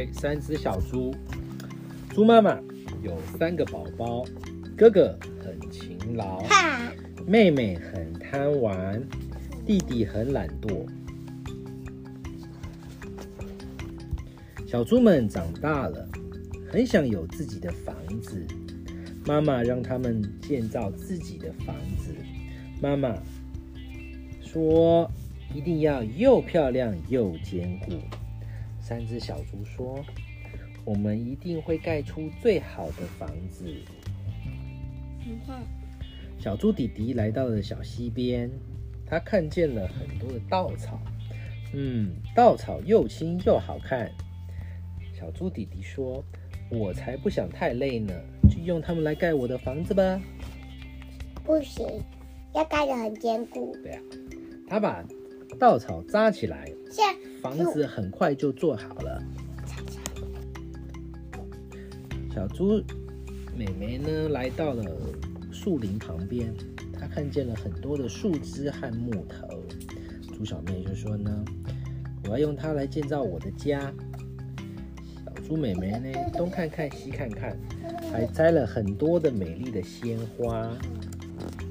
，OK，三只小猪。猪妈妈有三个宝宝，哥哥很勤劳，妹妹很贪玩，弟弟很懒惰。小猪们长大了，很想有自己的房子。妈妈让他们建造自己的房子。妈妈说：“一定要又漂亮又坚固。”三只小猪说：“我们一定会盖出最好的房子。”你看，小猪弟弟来到了小溪边，他看见了很多的稻草。嗯，稻草又轻又好看。小猪弟弟说：“我才不想太累呢，就用它们来盖我的房子吧。不行，要盖得很坚固。”对呀、他把稻草扎起来，现在房子很快就做好了。小猪妹妹呢，来到了树林旁边，她看见了很多的树枝和木头。猪小妹就说呢：“我要用它来建造我的家。”小猪妹妹呢，东看看西看看，还摘了很多的美丽的鲜花。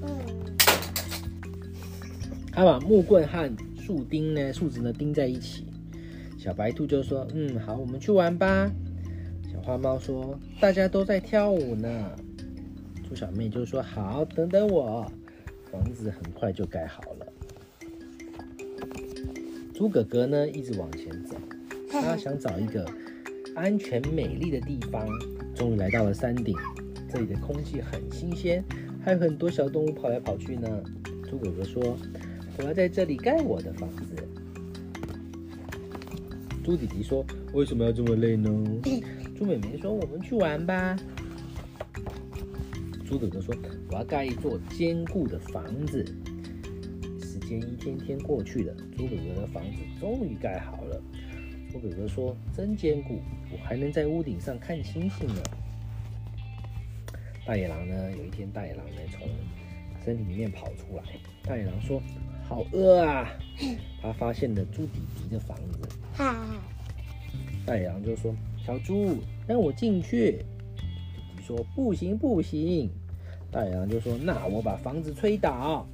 嗯，他把木棍和树钉呢、树枝呢钉在一起。小白兔就说：“嗯，好，我们去玩吧。”小花猫说：“大家都在跳舞呢。”猪小妹就说：“好，等等我。”房子很快就盖好了。猪哥哥呢一直往前走，他想找一个安全美丽的地方。终于来到了山顶，这里的空气很新鲜，还有很多小动物跑来跑去呢。猪哥哥说：“我要在这里盖我的房子。”猪弟弟说：“为什么要这么累呢？”猪妹妹说：“我们去玩吧。”猪哥哥说：“我要盖一座坚固的房子。”时间一天天过去了，猪哥哥的房子终于盖好了。猪哥哥说：“真坚固，我还能在屋顶上看星星呢。”大野狼呢？有一天，大野狼呢从森林里面跑出来。大野狼说：“好饿啊！”他发现了猪弟弟的房子。大野狼就说：“小猪，让我进去。”弟弟说：“不行，不行。”大野狼就说：“那我把房子吹倒。”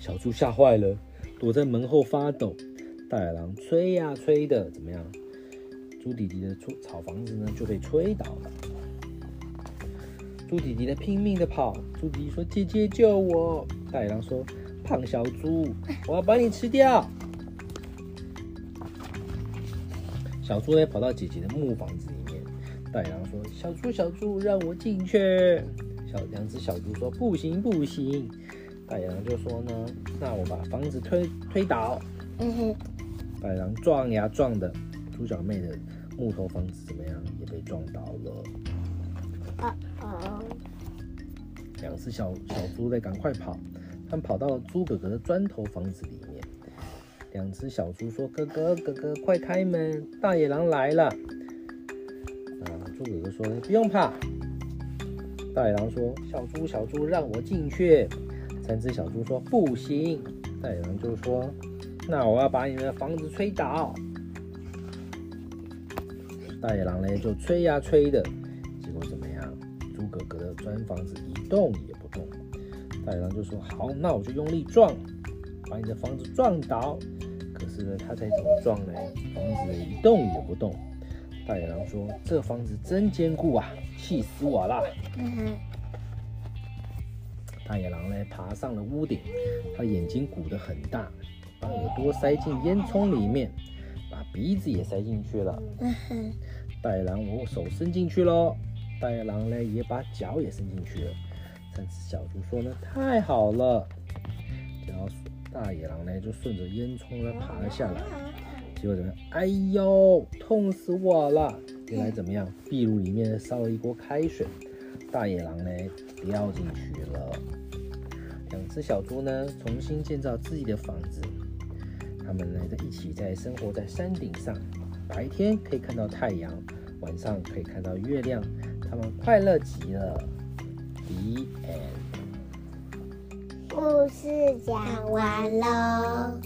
小猪吓坏了，躲在门后发抖。大野狼吹呀吹的，怎么样？猪弟弟的草房子呢就被吹倒了。猪弟弟在拼命的跑，猪弟弟说：“姐姐救我！”大野狼说：“胖小猪，我要把你吃掉。”小猪呢跑到姐姐的木房子里面，大野狼说：“小猪，小猪，让我进去。”小两只小猪说：“不行，不行。”大野狼就说呢：“那我把房子推推倒。嗯哼，”大野狼撞呀撞的，猪小妹的木头房子怎么样？也被撞倒了。哦哦，两只小小猪在赶快跑，他们跑到了猪哥哥的砖头房子里面。两只小猪说：“哥哥，哥哥，快开门！大野狼来了。”啊，猪哥哥说：“不用怕。”大野狼说：“小猪，小猪，让我进去。”三只小猪说：“不行。”大野狼就说：“那我要把你们的房子吹倒。”大野狼呢就吹呀吹的，结果怎么样？哥哥的砖房子一动也不动。大野狼就说：“好，那我就用力撞，把你的房子撞倒。”可是呢，他才怎么撞呢？房子一动也不动。大野狼说：“这房子真坚固啊，气死我了！”嗯，大野狼呢爬上了屋顶，他眼睛鼓得很大，把耳朵塞进烟囱里面，把鼻子也塞进去了。嗯，大野狼，我手伸进去喽。大野狼呢也把脚也伸进去了。三只小猪说呢，太好了。然后大野狼呢就顺着烟囱呢爬了下来。结果怎么样？哎呦，痛死我了！原来怎么样？壁炉里面烧了一锅开水，大野狼呢掉进去了。两只小猪呢重新建造自己的房子，他们呢在一起在生活在山顶上，白天可以看到太阳，晚上可以看到月亮，他们快乐极了。E and 故事讲完喽。